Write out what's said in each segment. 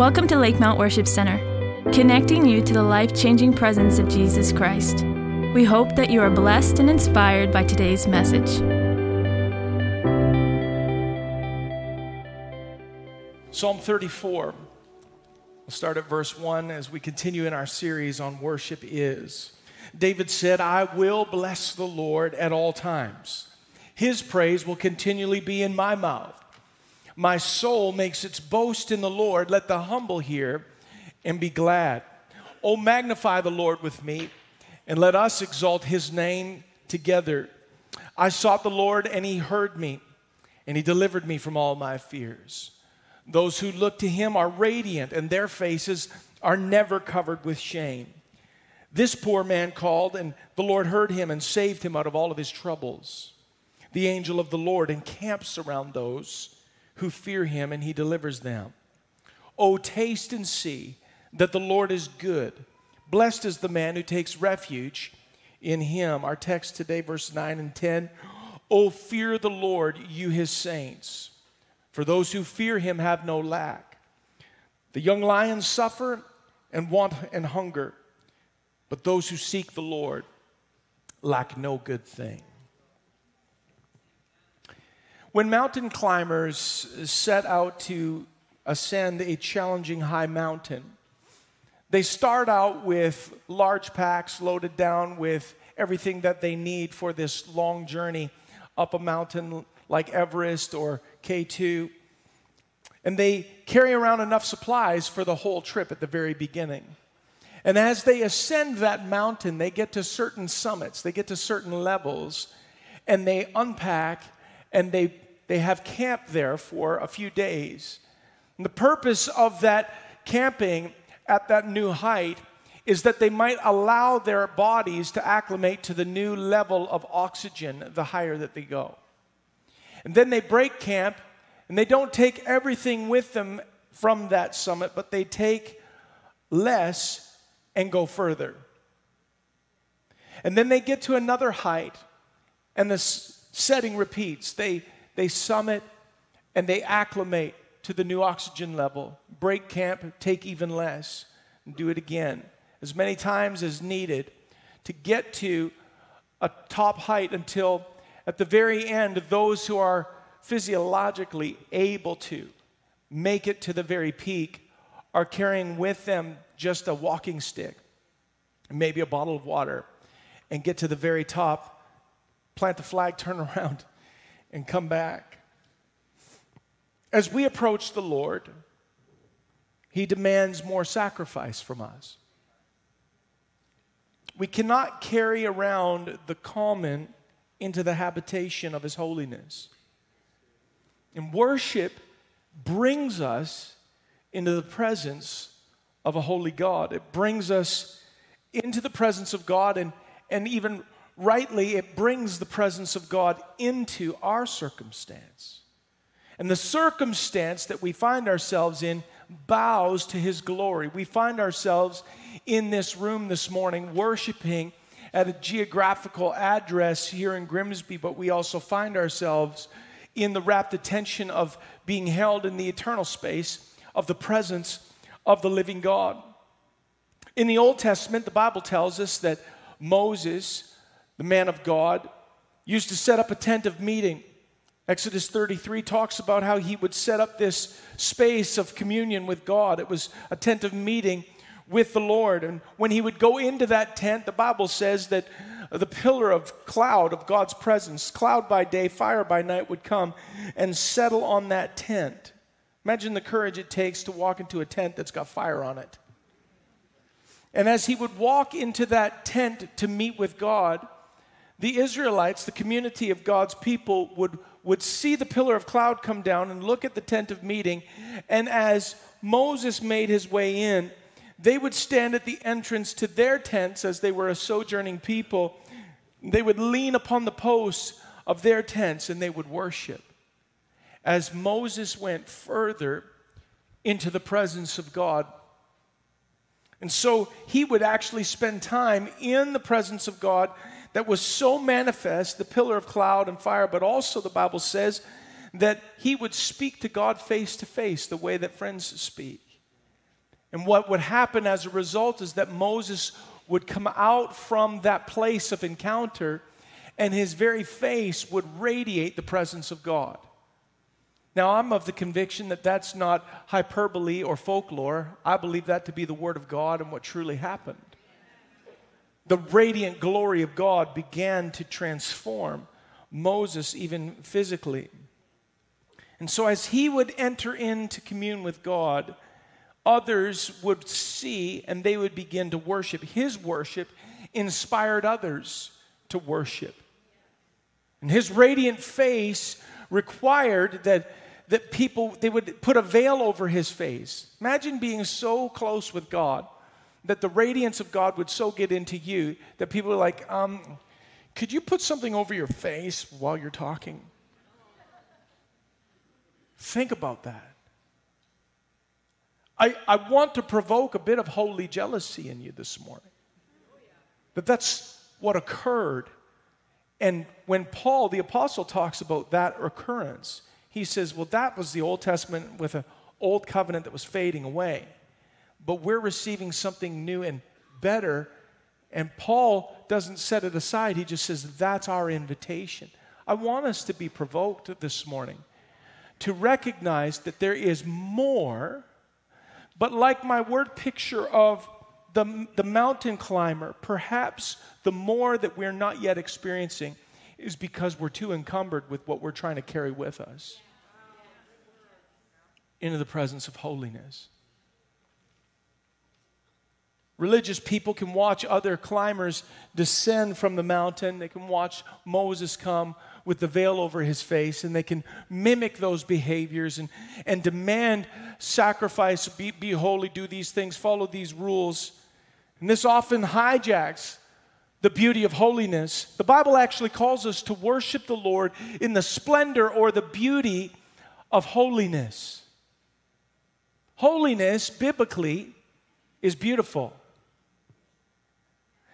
Welcome to Lakemount Worship Center, connecting you to the life changing presence of Jesus Christ. We hope that you are blessed and inspired by today's message. Psalm 34. We'll start at verse 1 as we continue in our series on worship is. David said, I will bless the Lord at all times. His praise will continually be in my mouth. My soul makes its boast in the Lord. Let the humble hear and be glad. Oh, magnify the Lord with me, and let us exalt his name together. I sought the Lord, and he heard me, and he delivered me from all my fears. Those who look to him are radiant, and their faces are never covered with shame. This poor man called, and the Lord heard him and saved him out of all of his troubles. The angel of the Lord encamps around those who fear him, and he delivers them. Oh, taste and see that the Lord is good. Blessed is the man who takes refuge in him. Our text today, verse 9 and 10. Oh, fear the Lord, you his saints, for those who fear him have no lack. The young lions suffer and want and hunger, but those who seek the Lord lack no good thing. When mountain climbers set out to ascend a challenging high mountain, they start out with large packs loaded down with everything that they need for this long journey up a mountain like Everest or K2. And they carry around enough supplies for the whole trip at the very beginning. And as they ascend that mountain, they get to certain summits, they get to certain levels, and they unpack and they, they have camp there for a few days. And the purpose of that camping at that new height is that they might allow their bodies to acclimate to the new level of oxygen the higher that they go. And then they break camp and they don't take everything with them from that summit, but they take less and go further. And then they get to another height and the setting repeats. They, they summit and they acclimate to the new oxygen level, break camp, take even less, and do it again as many times as needed to get to a top height until at the very end, those who are physiologically able to make it to the very peak are carrying with them just a walking stick, maybe a bottle of water, and get to the very top, plant the flag, turn around, and come back. As we approach the Lord, He demands more sacrifice from us. We cannot carry around the common into the habitation of His holiness. And worship brings us into the presence of a holy God. It brings us into the presence of God, and, and even rightly, it brings the presence of God into our circumstance. And the circumstance that we find ourselves in bows to His glory. We find ourselves in this room this morning worshiping at a geographical address here in Grimsby, but we also find ourselves in the rapt attention of being held in the eternal space of the presence of the living God. In the Old Testament, the Bible tells us that Moses, the man of God, used to set up a tent of meeting. Exodus 33 talks about how he would set up this space of communion with God. It was a tent of meeting with the Lord. And when he would go into that tent, the Bible says that the pillar of cloud of God's presence, cloud by day, fire by night, would come and settle on that tent. Imagine the courage it takes to walk into a tent that's got fire on it. And as he would walk into that tent to meet with God, the Israelites, the community of God's people, would, would see the pillar of cloud come down and look at the tent of meeting. And as Moses made his way in, they would stand at the entrance to their tents as they were a sojourning people. They would lean upon the posts of their tents and they would worship. As Moses went further into the presence of God, and so he would actually spend time in the presence of God that was so manifest, the pillar of cloud and fire, but also the Bible says that he would speak to God face to face the way that friends speak. And what would happen as a result is that Moses would come out from that place of encounter and his very face would radiate the presence of God. Now, I'm of the conviction that that's not hyperbole or folklore. I believe that to be the Word of God and what truly happened. The radiant glory of God began to transform Moses, even physically. And so, as he would enter into commune with God, others would see and they would begin to worship. His worship inspired others to worship. And his radiant face required that, that people, they would put a veil over his face. Imagine being so close with God that the radiance of God would so get into you that people are like, um, could you put something over your face while you're talking? Think about that. I, I want to provoke a bit of holy jealousy in you this morning. But that's what occurred. And when Paul, the apostle, talks about that occurrence, he says, well, that was the Old Testament with an old covenant that was fading away. But we're receiving something new and better. And Paul doesn't set it aside, he just says, that's our invitation. I want us to be provoked this morning to recognize that there is more but like my word picture of the, the mountain climber, perhaps the more that we're not yet experiencing is because we're too encumbered with what we're trying to carry with us into the presence of holiness. Religious people can watch other climbers descend from the mountain. They can watch Moses come with the veil over his face, and they can mimic those behaviors and, and demand sacrifice, be, be holy, do these things, follow these rules. And this often hijacks the beauty of holiness. The Bible actually calls us to worship the Lord in the splendor or the beauty of holiness. Holiness, biblically, is beautiful.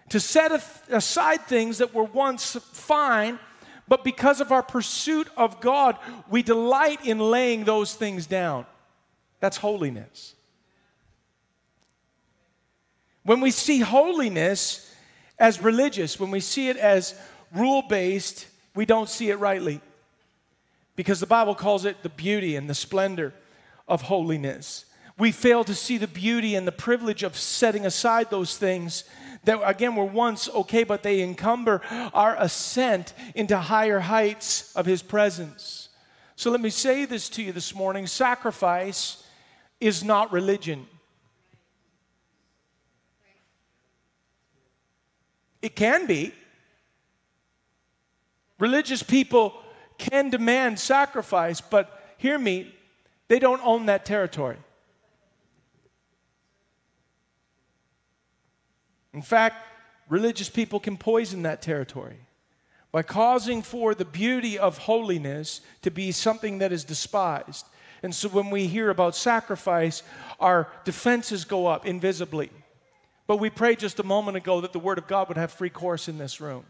To set aside things that were once fine but because of our pursuit of God, we delight in laying those things down. That's holiness. When we see holiness as religious, when we see it as rule based, we don't see it rightly. Because the Bible calls it the beauty and the splendor of holiness. We fail to see the beauty and the privilege of setting aside those things that again were once okay, but they encumber our ascent into higher heights of His presence. So let me say this to you this morning sacrifice is not religion. It can be. Religious people can demand sacrifice, but hear me, they don't own that territory. In fact, religious people can poison that territory by causing for the beauty of holiness to be something that is despised. And so when we hear about sacrifice, our defenses go up invisibly. But we prayed just a moment ago that the Word of God would have free course in this room.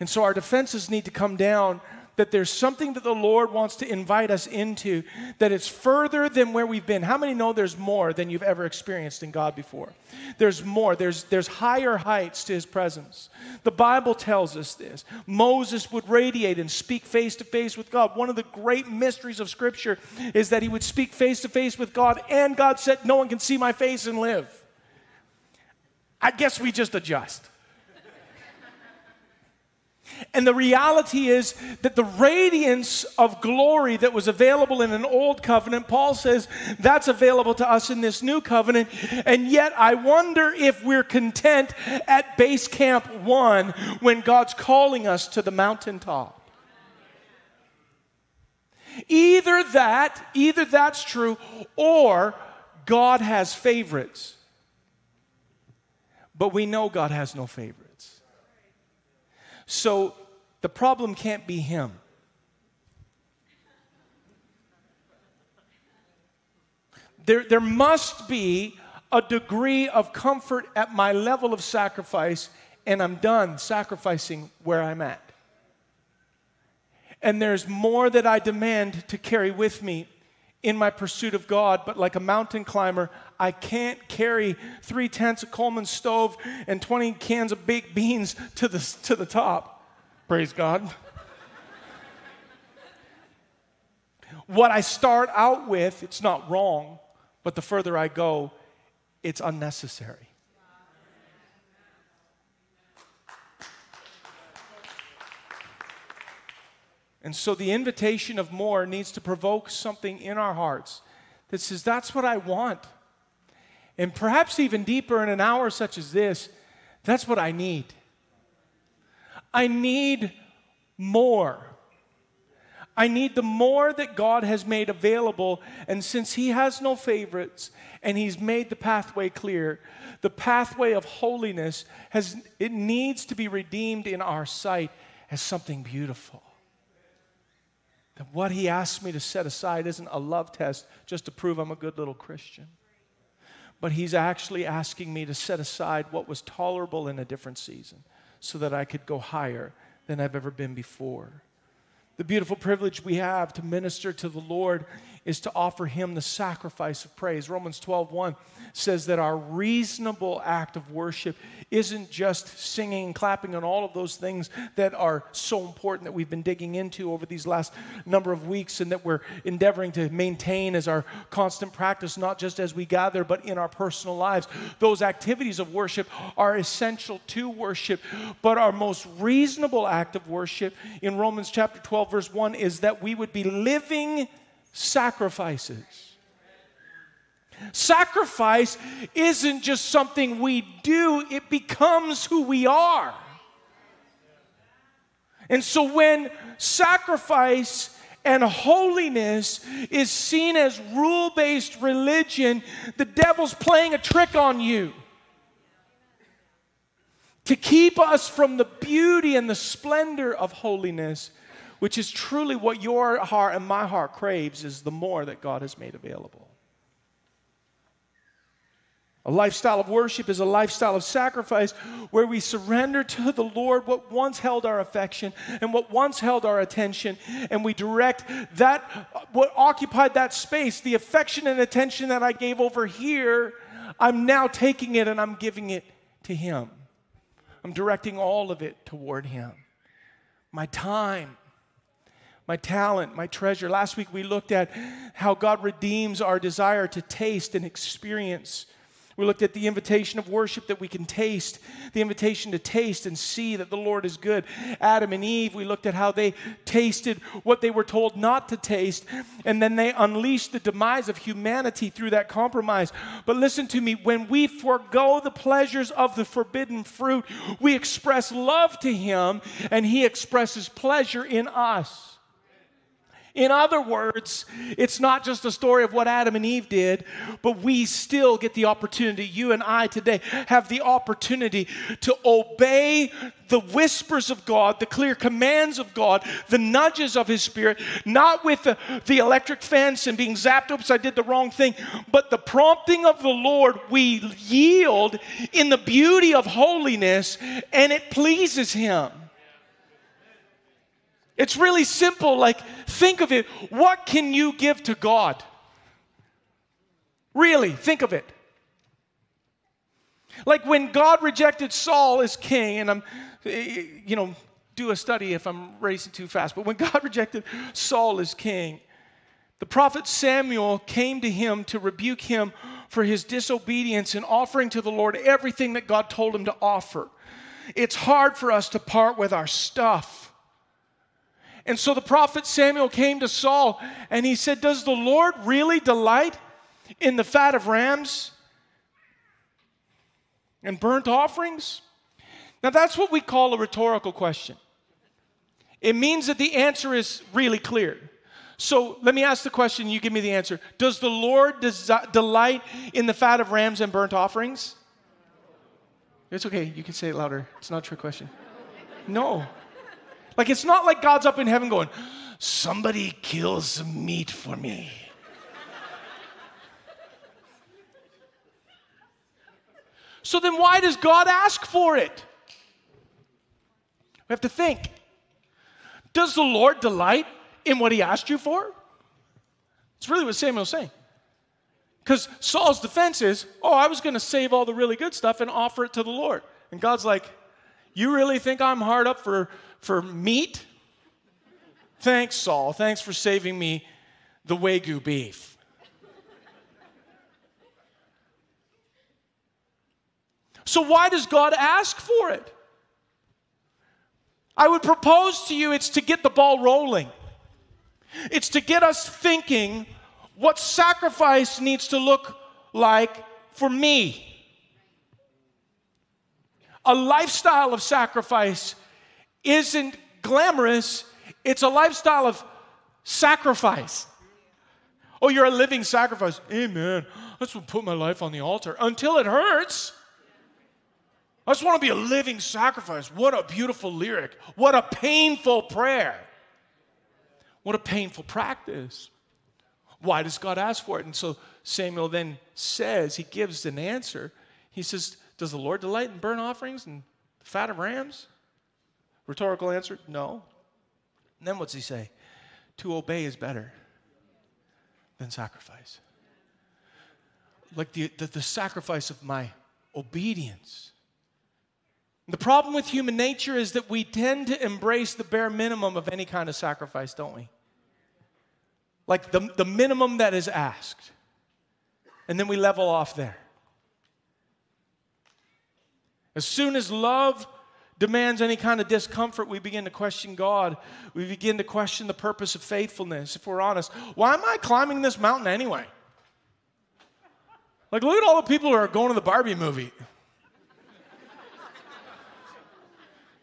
And so our defenses need to come down that there's something that the Lord wants to invite us into that it's further than where we've been. How many know there's more than you've ever experienced in God before? There's more. There's, there's higher heights to his presence. The Bible tells us this. Moses would radiate and speak face to face with God. One of the great mysteries of Scripture is that he would speak face to face with God, and God said, No one can see my face and live. I guess we just adjust. And the reality is that the radiance of glory that was available in an old covenant, Paul says that's available to us in this new covenant. And yet, I wonder if we're content at base camp one when God's calling us to the mountaintop. Either that, either that's true, or God has favorites. But we know God has no favorites. So the problem can't be him. There, there must be a degree of comfort at my level of sacrifice, and I'm done sacrificing where I'm at. And there's more that I demand to carry with me in my pursuit of God, but like a mountain climber, I can't carry three tenths of Coleman stove and 20 cans of baked beans to the, to the top. Praise God. what I start out with, it's not wrong, but the further I go, it's unnecessary. And so the invitation of more needs to provoke something in our hearts that says, That's what I want. And perhaps even deeper in an hour such as this, that's what I need. I need more. I need the more that God has made available. And since He has no favorites and He's made the pathway clear, the pathway of holiness has, it needs to be redeemed in our sight as something beautiful. That what he asks me to set aside isn't a love test just to prove I'm a good little Christian. But he's actually asking me to set aside what was tolerable in a different season so that I could go higher than I've ever been before. The beautiful privilege we have to minister to the Lord is to offer him the sacrifice of praise. Romans 12:1 says that our reasonable act of worship isn't just singing and clapping and all of those things that are so important that we've been digging into over these last number of weeks and that we're endeavoring to maintain as our constant practice, not just as we gather, but in our personal lives. Those activities of worship are essential to worship, but our most reasonable act of worship in Romans chapter 12, verse 1 is that we would be living sacrifices. Sacrifice isn't just something we do, it becomes who we are. And so when sacrifice and holiness is seen as rule based religion, the devil's playing a trick on you to keep us from the beauty and the splendor of holiness which is truly what your heart and my heart craves, is the more that God has made available. A lifestyle of worship is a lifestyle of sacrifice where we surrender to the Lord what once held our affection and what once held our attention, and we direct that, what occupied that space, the affection and attention that I gave over here, I'm now taking it and I'm giving it to Him. I'm directing all of it toward Him. My time, my talent, my treasure. Last week we looked at how God redeems our desire to taste and experience. We looked at the invitation of worship that we can taste, the invitation to taste and see that the Lord is good. Adam and Eve, we looked at how they tasted what they were told not to taste, and then they unleashed the demise of humanity through that compromise. But listen to me when we forego the pleasures of the forbidden fruit, we express love to Him, and He expresses pleasure in us. In other words, it's not just a story of what Adam and Eve did, but we still get the opportunity, you and I today have the opportunity to obey the whispers of God, the clear commands of God, the nudges of His Spirit, not with the, the electric fence and being zapped, up oops, I did the wrong thing, but the prompting of the Lord, we yield in the beauty of holiness and it pleases Him. It's really simple. Like, think of it. What can you give to God? Really, think of it. Like when God rejected Saul as king, and I'm, you know, do a study if I'm racing too fast, but when God rejected Saul as king, the prophet Samuel came to him to rebuke him for his disobedience in offering to the Lord everything that God told him to offer. It's hard for us to part with our stuff. And so the prophet Samuel came to Saul and he said, Does the Lord really delight in the fat of rams and burnt offerings? Now, that's what we call a rhetorical question. It means that the answer is really clear. So let me ask the question, you give me the answer. Does the Lord desi- delight in the fat of rams and burnt offerings? It's okay, you can say it louder. It's not a trick question. No. Like, it's not like God's up in heaven going, somebody kill some meat for me. so then, why does God ask for it? We have to think. Does the Lord delight in what He asked you for? It's really what Samuel's saying. Because Saul's defense is, oh, I was going to save all the really good stuff and offer it to the Lord. And God's like, you really think I'm hard up for, for meat? Thanks, Saul. Thanks for saving me the Wagyu beef. So, why does God ask for it? I would propose to you it's to get the ball rolling. It's to get us thinking what sacrifice needs to look like for me. A lifestyle of sacrifice isn't glamorous, it's a lifestyle of sacrifice. Oh, you're a living sacrifice. Amen. I just want to put my life on the altar until it hurts. I just want to be a living sacrifice. What a beautiful lyric. What a painful prayer. What a painful practice. Why does God ask for it? And so Samuel then says, he gives an answer. He says, Does the Lord delight in burnt offerings and the fat of rams? Rhetorical answer, no. And then what's he say? To obey is better than sacrifice. Like the, the, the sacrifice of my obedience. The problem with human nature is that we tend to embrace the bare minimum of any kind of sacrifice, don't we? Like the, the minimum that is asked. And then we level off there. As soon as love demands any kind of discomfort, we begin to question God. We begin to question the purpose of faithfulness, if we're honest. Why am I climbing this mountain anyway? Like, look at all the people who are going to the Barbie movie.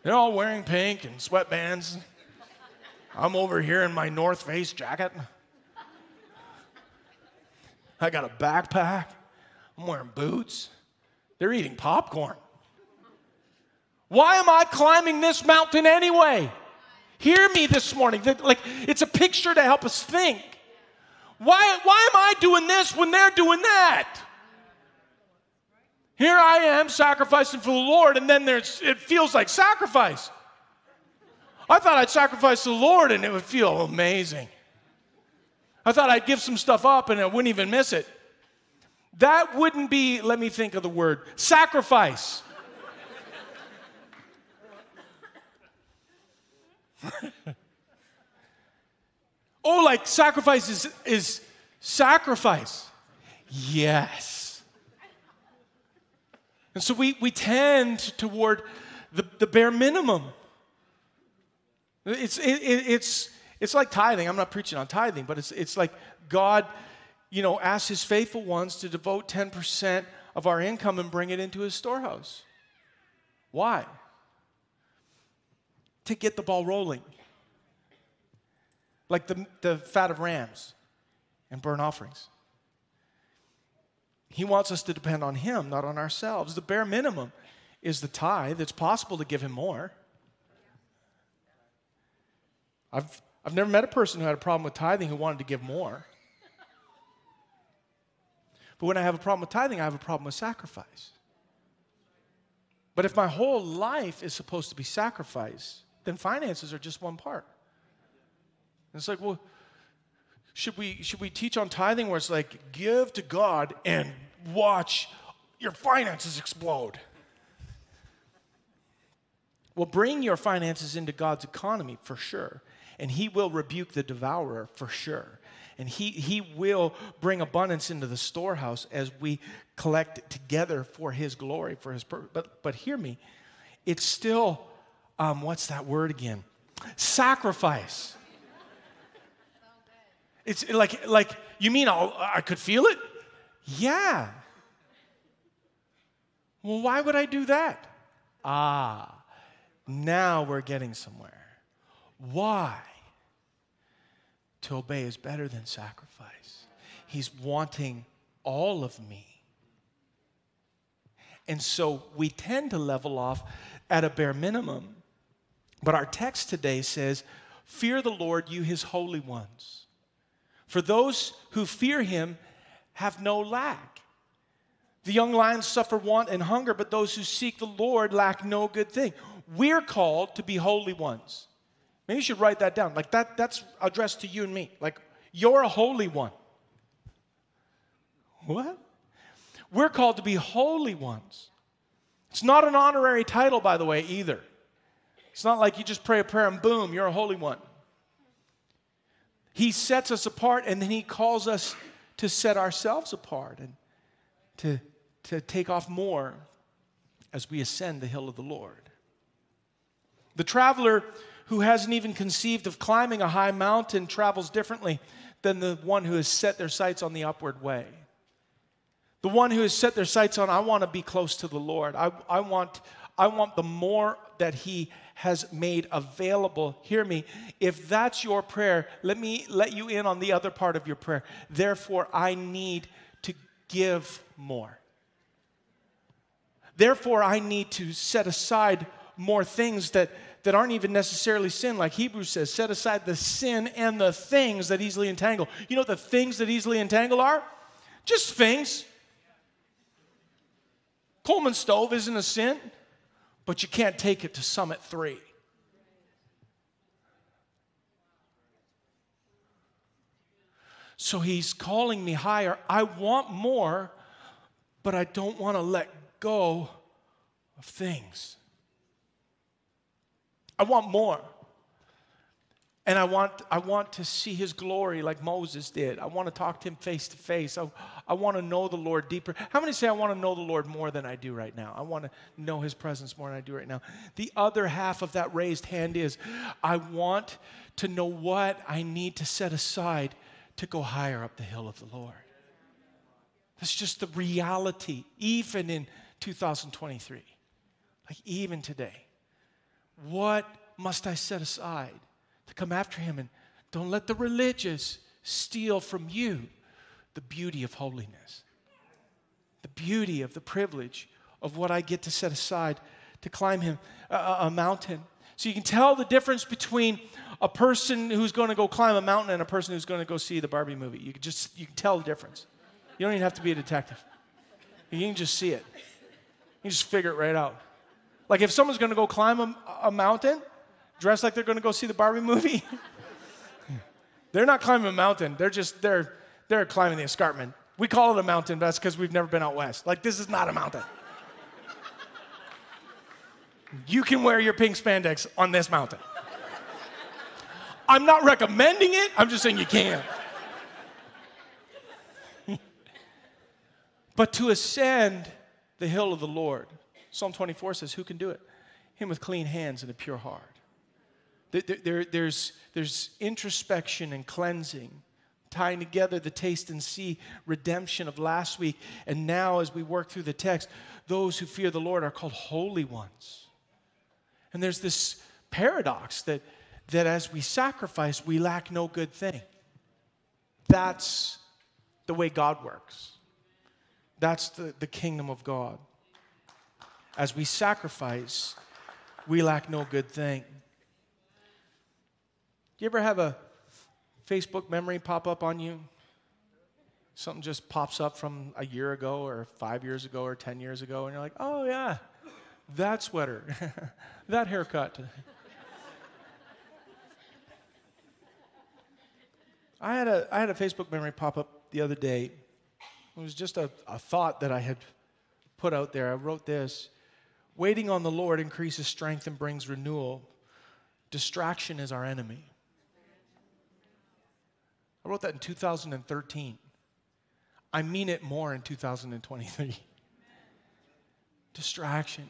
They're all wearing pink and sweatbands. I'm over here in my North Face jacket. I got a backpack. I'm wearing boots. They're eating popcorn. Why am I climbing this mountain anyway? Hear me this morning. Like it's a picture to help us think. Why, why am I doing this when they're doing that? Here I am sacrificing for the Lord, and then there's it feels like sacrifice. I thought I'd sacrifice the Lord and it would feel amazing. I thought I'd give some stuff up and I wouldn't even miss it. That wouldn't be, let me think of the word, sacrifice. oh, like sacrifice is, is sacrifice. Yes. And so we, we tend toward the, the bare minimum. It's, it, it's, it's like tithing. I'm not preaching on tithing, but it's, it's like God, you know, asks his faithful ones to devote 10% of our income and bring it into his storehouse. Why? To get the ball rolling. Like the, the fat of rams and burnt offerings. He wants us to depend on him, not on ourselves. The bare minimum is the tithe. It's possible to give him more. I've I've never met a person who had a problem with tithing who wanted to give more. But when I have a problem with tithing, I have a problem with sacrifice. But if my whole life is supposed to be sacrifice, then finances are just one part. And it's like, well, should we should we teach on tithing where it's like give to God and watch your finances explode? Well, bring your finances into God's economy for sure and he will rebuke the devourer for sure. And he, he will bring abundance into the storehouse as we collect together for his glory, for his purpose. But, but hear me, it's still, um, what's that word again? Sacrifice. It's like, like you mean I'll, I could feel it? Yeah. Well, why would I do that? Ah, now we're getting somewhere. Why? To obey is better than sacrifice. He's wanting all of me. And so we tend to level off at a bare minimum. But our text today says, Fear the Lord, you his holy ones. For those who fear him have no lack. The young lions suffer want and hunger, but those who seek the Lord lack no good thing. We're called to be holy ones. Maybe you should write that down. Like that, that's addressed to you and me. Like, you're a holy one. What? We're called to be holy ones. It's not an honorary title, by the way, either. It's not like you just pray a prayer and boom, you're a holy one. He sets us apart and then He calls us to set ourselves apart and to, to take off more as we ascend the hill of the Lord. The traveler who hasn't even conceived of climbing a high mountain travels differently than the one who has set their sights on the upward way. The one who has set their sights on, I want to be close to the Lord. I, I, want, I want the more that He has made available. Hear me. If that's your prayer, let me let you in on the other part of your prayer. Therefore, I need to give more. Therefore, I need to set aside more things that, that aren't even necessarily sin. Like Hebrews says, set aside the sin and the things that easily entangle. You know what the things that easily entangle are? Just things. Coleman stove isn't a sin, but you can't take it to Summit 3. So he's calling me higher. I want more, but I don't want to let go of things. I want more. And I want, I want to see his glory like Moses did. I want to talk to him face to face. I, I want to know the Lord deeper. How many say I want to know the Lord more than I do right now? I want to know his presence more than I do right now. The other half of that raised hand is I want to know what I need to set aside to go higher up the hill of the Lord. That's just the reality, even in 2023. Like, even today. What must I set aside to come after him? And don't let the religious steal from you the beauty of holiness, the beauty of the privilege of what I get to set aside to climb him a, a mountain. So you can tell the difference between a person who's going to go climb a mountain and a person who's going to go see the Barbie movie. You can just you can tell the difference. You don't even have to be a detective. You can just see it. You just figure it right out. Like if someone's going to go climb a, a mountain, dressed like they're going to go see the Barbie movie, they're not climbing a mountain. They're just they're they're climbing the escarpment. We call it a mountain, but because we've never been out west. Like this is not a mountain. You can wear your pink spandex on this mountain. I'm not recommending it. I'm just saying you can. but to ascend the hill of the Lord Psalm 24 says, Who can do it? Him with clean hands and a pure heart. There, there, there's, there's introspection and cleansing, tying together the taste and see redemption of last week. And now, as we work through the text, those who fear the Lord are called holy ones. And there's this paradox that, that as we sacrifice, we lack no good thing. That's the way God works. That's the, the kingdom of God as we sacrifice, we lack no good thing. Do you ever have a Facebook memory pop up on you? Something just pops up from a year ago, or five years ago, or 10 years ago, and you're like, oh, yeah, that sweater, that haircut. I had, a, I had a Facebook memory pop up the other day. It was just a, a thought that I had put out there. I wrote this Waiting on the Lord increases strength and brings renewal. Distraction is our enemy. I wrote that in 2013. I mean it more in 2023. Distraction.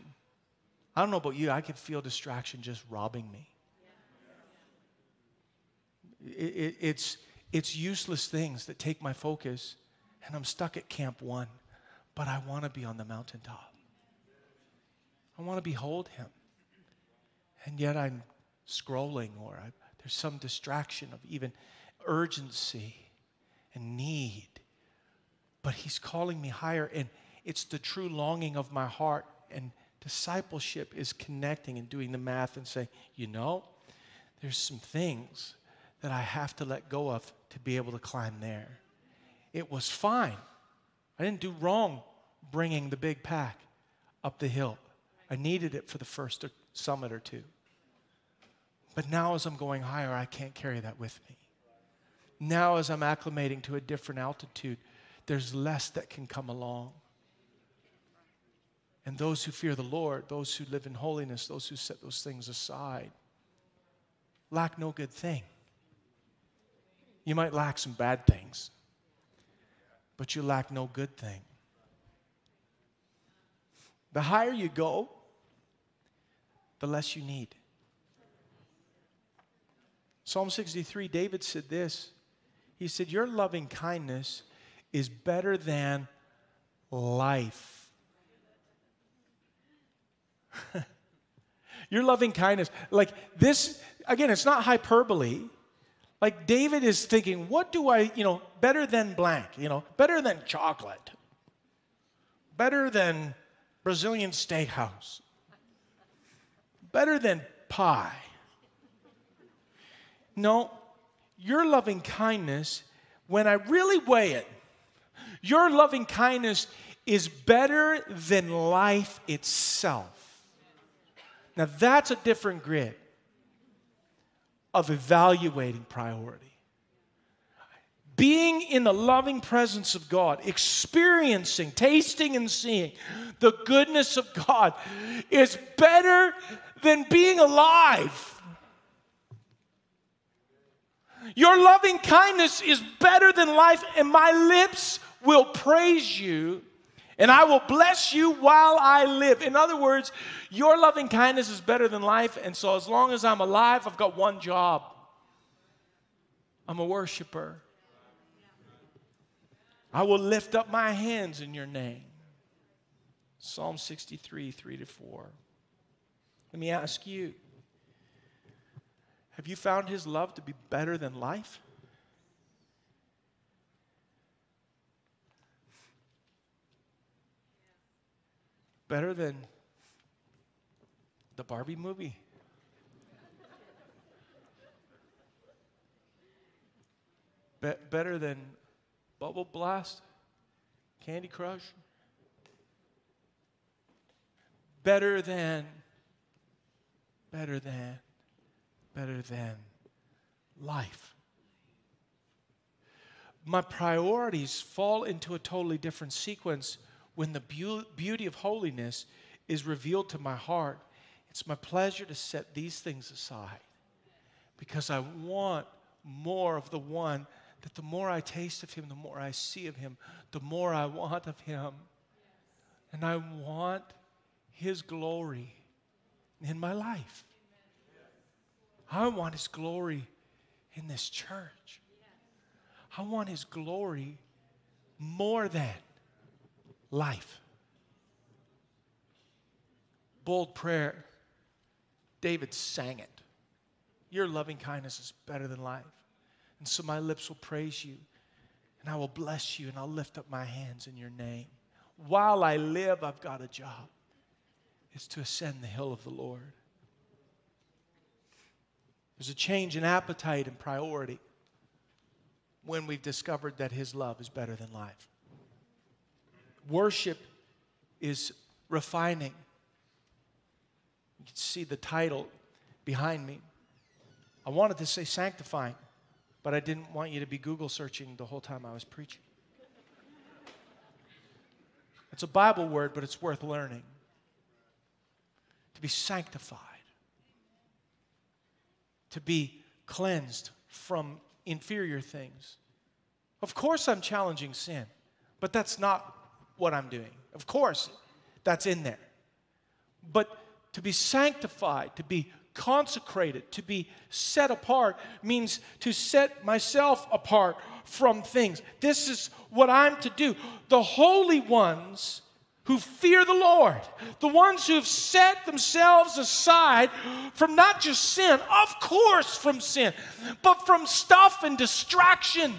I don't know about you, I can feel distraction just robbing me. It, it, it's, it's useless things that take my focus, and I'm stuck at camp one, but I want to be on the mountaintop. I want to behold him. And yet I'm scrolling or I, there's some distraction of even urgency and need. But he's calling me higher, and it's the true longing of my heart. And discipleship is connecting and doing the math and saying, you know, there's some things that I have to let go of to be able to climb there. It was fine. I didn't do wrong bringing the big pack up the hill. I needed it for the first summit or two. But now, as I'm going higher, I can't carry that with me. Now, as I'm acclimating to a different altitude, there's less that can come along. And those who fear the Lord, those who live in holiness, those who set those things aside, lack no good thing. You might lack some bad things, but you lack no good thing. The higher you go, the less you need. Psalm 63, David said this. He said, Your loving kindness is better than life. Your loving kindness, like this, again, it's not hyperbole. Like David is thinking, what do I, you know, better than blank, you know, better than chocolate, better than Brazilian steakhouse, better than pie. No, your loving kindness, when I really weigh it, your loving kindness is better than life itself. Now, that's a different grid of evaluating priority. Being in the loving presence of God, experiencing, tasting, and seeing the goodness of God is better than being alive. Your loving kindness is better than life, and my lips will praise you, and I will bless you while I live. In other words, your loving kindness is better than life, and so as long as I'm alive, I've got one job I'm a worshiper. I will lift up my hands in your name. Psalm 63, 3 to 4. Let me ask you have you found his love to be better than life? Better than the Barbie movie? Be- better than Bubble Blast? Candy Crush? Better than, better than better than life. My priorities fall into a totally different sequence when the beauty of holiness is revealed to my heart. It's my pleasure to set these things aside because I want more of the one that the more I taste of him, the more I see of him, the more I want of him. And I want his glory in my life. I want His glory in this church. I want His glory more than life. Bold prayer. David sang it. Your loving kindness is better than life. And so my lips will praise you, and I will bless you, and I'll lift up my hands in your name. While I live, I've got a job. It's to ascend the hill of the Lord. There's a change in appetite and priority when we've discovered that His love is better than life. Worship is refining. You can see the title behind me. I wanted to say sanctifying, but I didn't want you to be Google searching the whole time I was preaching. It's a Bible word, but it's worth learning. To be sanctified to be cleansed from inferior things. Of course, I'm challenging sin, but that's not what I'm doing. Of course, that's in there. But to be sanctified, to be consecrated, to be set apart means to set myself apart from things. This is what I'm to do. The holy ones who fear the Lord, the ones who have set themselves aside from not just sin, of course, from sin, but from stuff and distraction.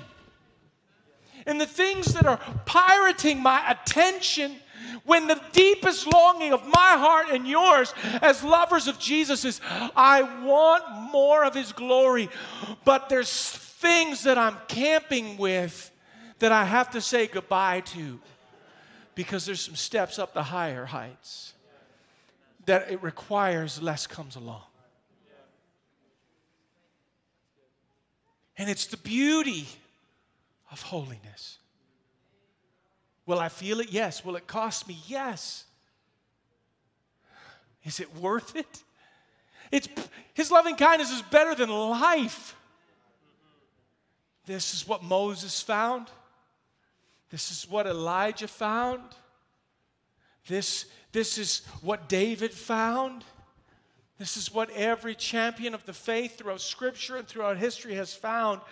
And the things that are pirating my attention when the deepest longing of my heart and yours as lovers of Jesus is, I want more of His glory, but there's things that I'm camping with that I have to say goodbye to because there's some steps up the higher heights that it requires less comes along. And it's the beauty of holiness. Will I feel it? Yes. Will it cost me? Yes. Is it worth it? It's, his loving kindness is better than life. This is what Moses found. This is what Elijah found. This, this is what David found. This is what every champion of the faith throughout Scripture and throughout history has found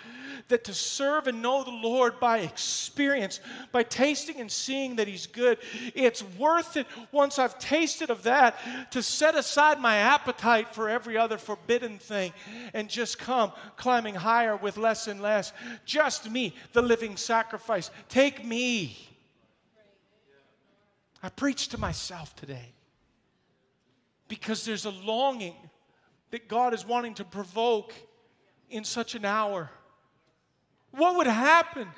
that to serve and know the Lord by experience, by tasting and seeing that He's good, it's worth it once I've tasted of that to set aside my appetite for every other forbidden thing and just come climbing higher with less and less. Just me, the living sacrifice. Take me. I preach to myself today because there's a longing that God is wanting to provoke in such an hour. What would happen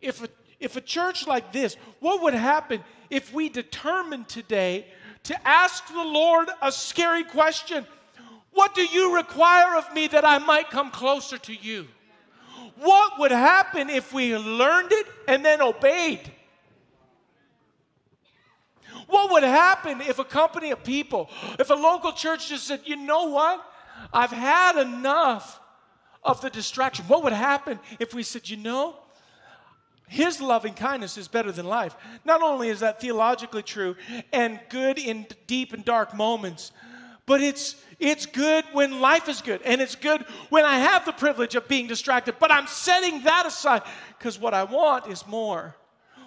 if a, if a church like this, what would happen if we determined today to ask the Lord a scary question? What do you require of me that I might come closer to you? What would happen if we learned it and then obeyed? What would happen if a company of people, if a local church just said, you know what? I've had enough of the distraction. What would happen if we said, you know, his loving kindness is better than life. Not only is that theologically true and good in deep and dark moments, but it's it's good when life is good and it's good when I have the privilege of being distracted, but I'm setting that aside because what I want is more.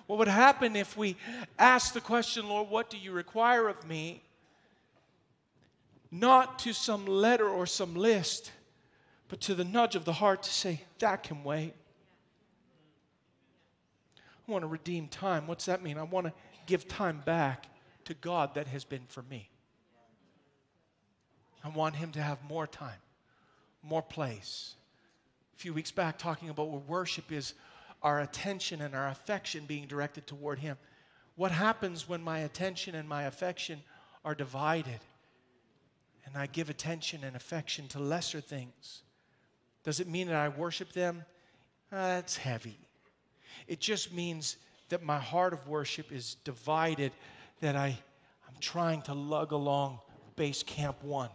What would happen if we asked the question, Lord, what do you require of me? Not to some letter or some list, but to the nudge of the heart to say, that can wait. I want to redeem time. What's that mean? I want to give time back to God that has been for me. I want Him to have more time, more place. A few weeks back, talking about what worship is our attention and our affection being directed toward Him. What happens when my attention and my affection are divided and I give attention and affection to lesser things? Does it mean that I worship them? Uh, that's heavy. It just means that my heart of worship is divided, that I, I'm trying to lug along base camp one.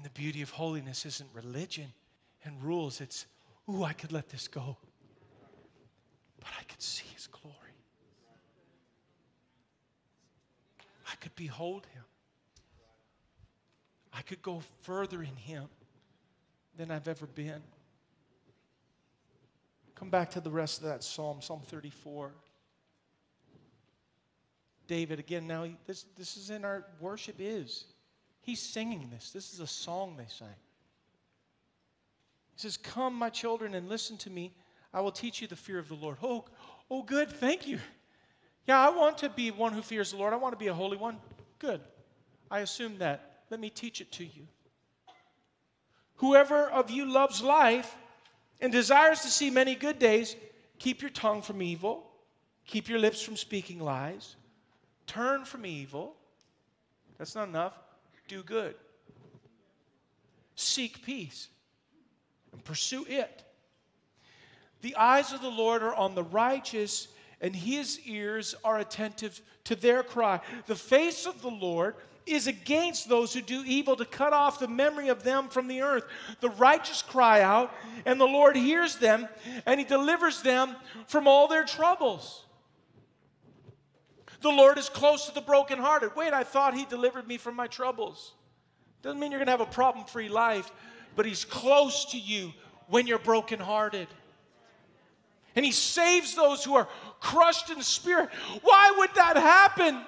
And the beauty of holiness isn't religion and rules, it's, ooh, I could let this go. But I could see his glory. I could behold him. I could go further in him than I've ever been. Come back to the rest of that psalm, Psalm 34. David, again, now this, this is in our worship is. He's singing this. This is a song they sang. He says, Come, my children, and listen to me. I will teach you the fear of the Lord. Oh, oh, good. Thank you. Yeah, I want to be one who fears the Lord. I want to be a holy one. Good. I assume that. Let me teach it to you. Whoever of you loves life and desires to see many good days, keep your tongue from evil, keep your lips from speaking lies, turn from evil. That's not enough do good. Seek peace and pursue it. The eyes of the Lord are on the righteous, and his ears are attentive to their cry. The face of the Lord is against those who do evil to cut off the memory of them from the earth. The righteous cry out, and the Lord hears them, and he delivers them from all their troubles. The Lord is close to the brokenhearted. Wait, I thought He delivered me from my troubles. Doesn't mean you're going to have a problem free life, but He's close to you when you're brokenhearted. And He saves those who are crushed in spirit. Why would that happen?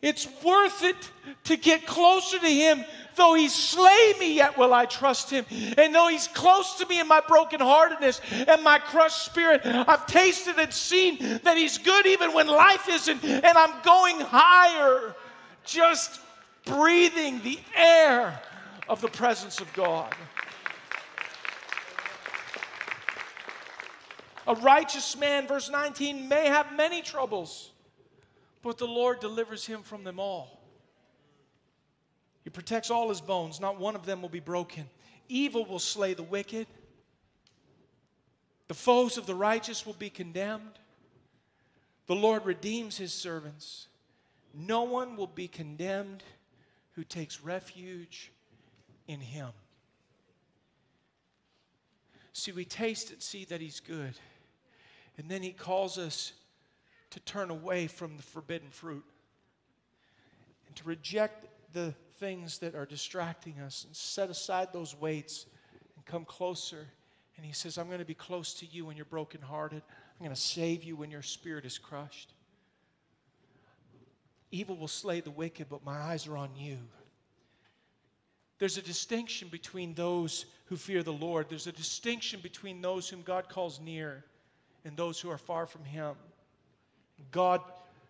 It's worth it to get closer to Him. Though He slay me, yet will I trust Him. And though He's close to me in my brokenheartedness and my crushed spirit, I've tasted and seen that He's good even when life isn't. And I'm going higher, just breathing the air of the presence of God. A righteous man, verse 19, may have many troubles but the Lord delivers him from them all. He protects all his bones, not one of them will be broken. Evil will slay the wicked, The foes of the righteous will be condemned. The Lord redeems his servants. No one will be condemned who takes refuge in him. See, we taste and see that he's good. And then he calls us to turn away from the forbidden fruit and to reject the things that are distracting us and set aside those weights and come closer. And he says, I'm going to be close to you when you're brokenhearted. I'm going to save you when your spirit is crushed. Evil will slay the wicked, but my eyes are on you. There's a distinction between those who fear the Lord. There's a distinction between those whom God calls near and those who are far from Him. God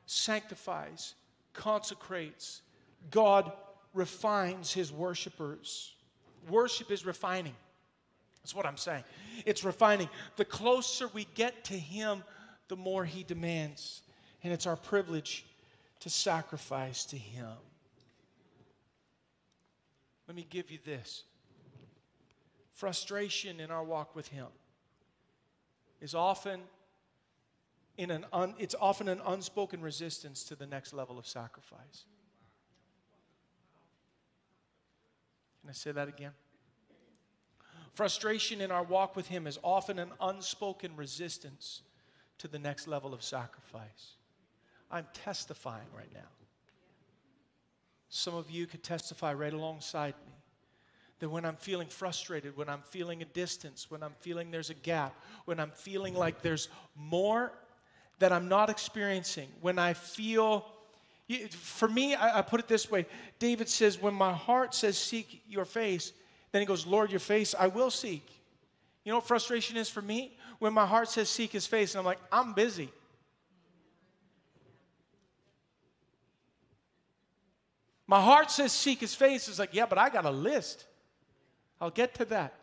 sanctifies, consecrates, God refines His worshipers. Worship is refining. That's what I'm saying. It's refining. The closer we get to Him, the more He demands. And it's our privilege to sacrifice to Him. Let me give you this frustration in our walk with Him is often in an un, it's often an unspoken resistance to the next level of sacrifice. Can I say that again? Frustration in our walk with Him is often an unspoken resistance to the next level of sacrifice. I'm testifying right now. Some of you could testify right alongside me that when I'm feeling frustrated, when I'm feeling a distance, when I'm feeling there's a gap, when I'm feeling like there's more that I'm not experiencing, when I feel, for me, I, I put it this way David says, when my heart says, Seek your face, then he goes, Lord, your face I will seek. You know what frustration is for me? When my heart says, Seek his face, and I'm like, I'm busy. My heart says, Seek his face. It's like, yeah, but I got a list. I'll get to that.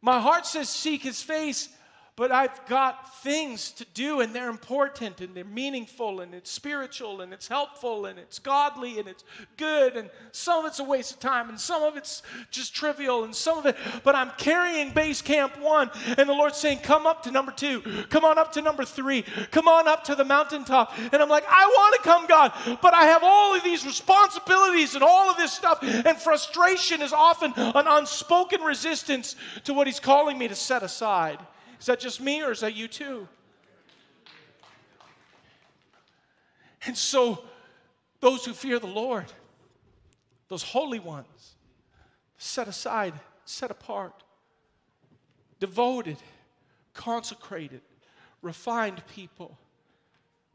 My heart says, Seek his face but I've got things to do and they're important and they're meaningful and it's spiritual and it's helpful and it's godly and it's good and some of it's a waste of time and some of it's just trivial and some of it, but I'm carrying base camp one and the Lord's saying, Come up to number two, come on up to number three, come on up to the mountaintop. And I'm like, I want to come, God, but I have all of these responsibilities and all of this stuff, and frustration is often an unspoken resistance to what He's calling me to set aside. Is that just me or is that you too? And so, those who fear the Lord, those holy ones, set aside, set apart, devoted, consecrated, refined people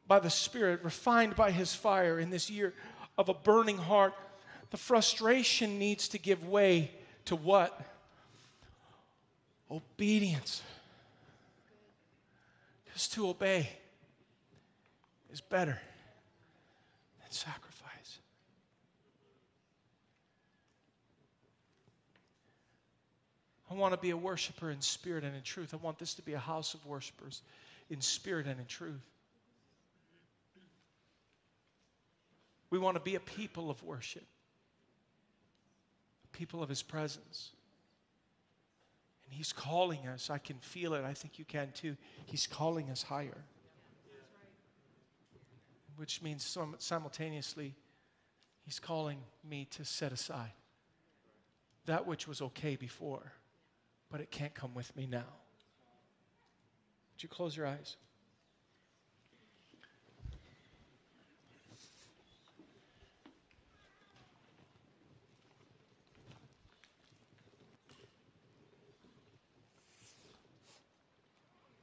by the Spirit, refined by His fire in this year of a burning heart, the frustration needs to give way to what? Obedience. Because to obey is better than sacrifice. I want to be a worshiper in spirit and in truth. I want this to be a house of worshipers in spirit and in truth. We want to be a people of worship, a people of His presence. And He's calling us. I can feel it. I think you can too. He's calling us higher. Which means simultaneously, He's calling me to set aside that which was okay before, but it can't come with me now. Would you close your eyes?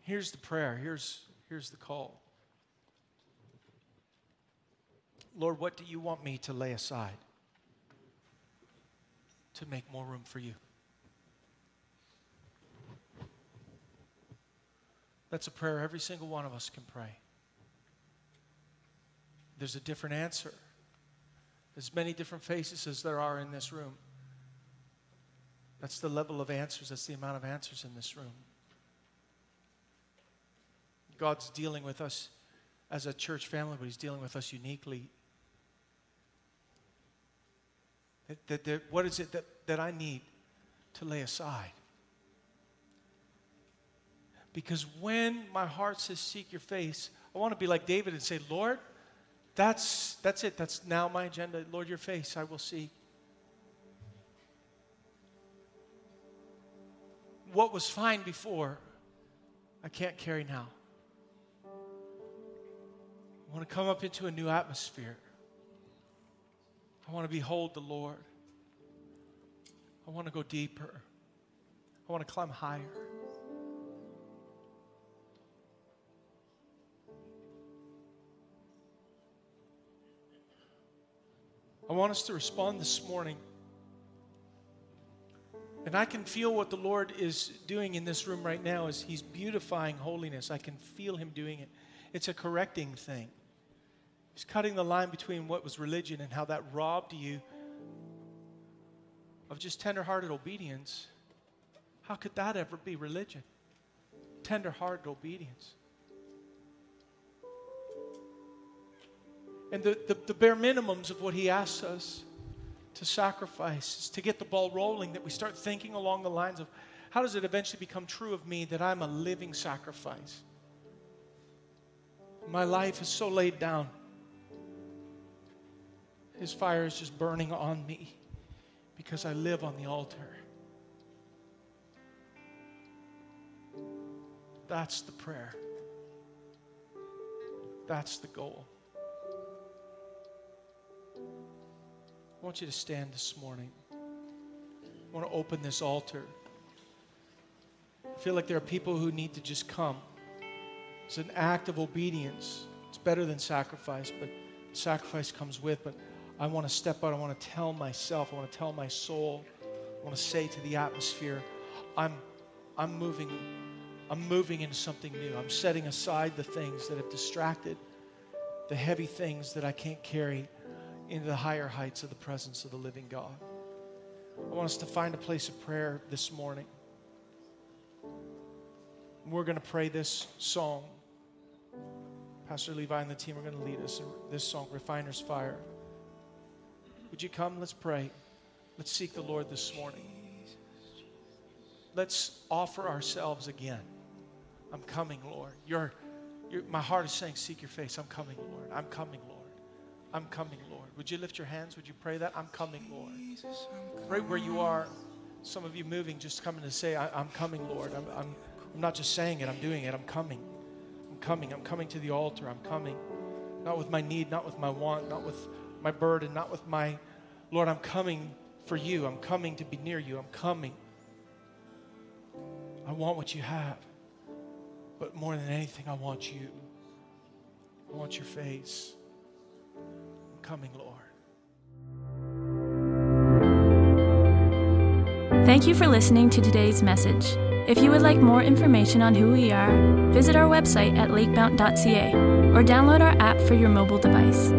Here's the prayer. Here's, here's the call. Lord, what do you want me to lay aside to make more room for you? That's a prayer every single one of us can pray. There's a different answer. As many different faces as there are in this room. That's the level of answers, that's the amount of answers in this room. God's dealing with us as a church family, but He's dealing with us uniquely. That, that, that, what is it that, that I need to lay aside? Because when my heart says, Seek your face, I want to be like David and say, Lord, that's, that's it. That's now my agenda. Lord, your face I will seek. What was fine before, I can't carry now. I want to come up into a new atmosphere. I want to behold the Lord. I want to go deeper. I want to climb higher. I want us to respond this morning. And I can feel what the Lord is doing in this room right now as He's beautifying holiness. I can feel Him doing it. It's a correcting thing. He's cutting the line between what was religion and how that robbed you of just tenderhearted obedience. How could that ever be religion? Tenderhearted obedience. And the, the, the, bare minimums of what he asks us to sacrifice is to get the ball rolling, that we start thinking along the lines of how does it eventually become true of me that I'm a living sacrifice? My life is so laid down. His fire is just burning on me because I live on the altar. That's the prayer. That's the goal. I want you to stand this morning. I want to open this altar. I feel like there are people who need to just come. It's an act of obedience. It's better than sacrifice, but sacrifice comes with. But I want to step out. I want to tell myself, I want to tell my soul, I want to say to the atmosphere, I'm, I'm moving, I'm moving into something new. I'm setting aside the things that have distracted, the heavy things that I can't carry into the higher heights of the presence of the living God. I want us to find a place of prayer this morning. We're going to pray this song. Pastor Levi and the team are going to lead us in this song, Refiner's Fire. Would you come? Let's pray. Let's seek the Lord this morning. Let's offer ourselves again. I'm coming, Lord. Your, your, my heart is saying, Seek your face. I'm coming, Lord. I'm coming, Lord. I'm coming, Lord. Would you lift your hands? Would you pray that? I'm coming, Lord. Right where you are, some of you moving, just coming to say, I, am coming, Lord. I'm, I'm, I'm not just saying it, I'm doing it. I'm coming. I'm coming. I'm coming to the altar. I'm coming. Not with my need, not with my want, not with my burden, not with my, Lord, I'm coming for you. I'm coming to be near you. I'm coming. I want what you have. But more than anything, I want you. I want your face I'm coming, Lord. Thank you for listening to today's message. If you would like more information on who we are, visit our website at lakemount.ca or download our app for your mobile device.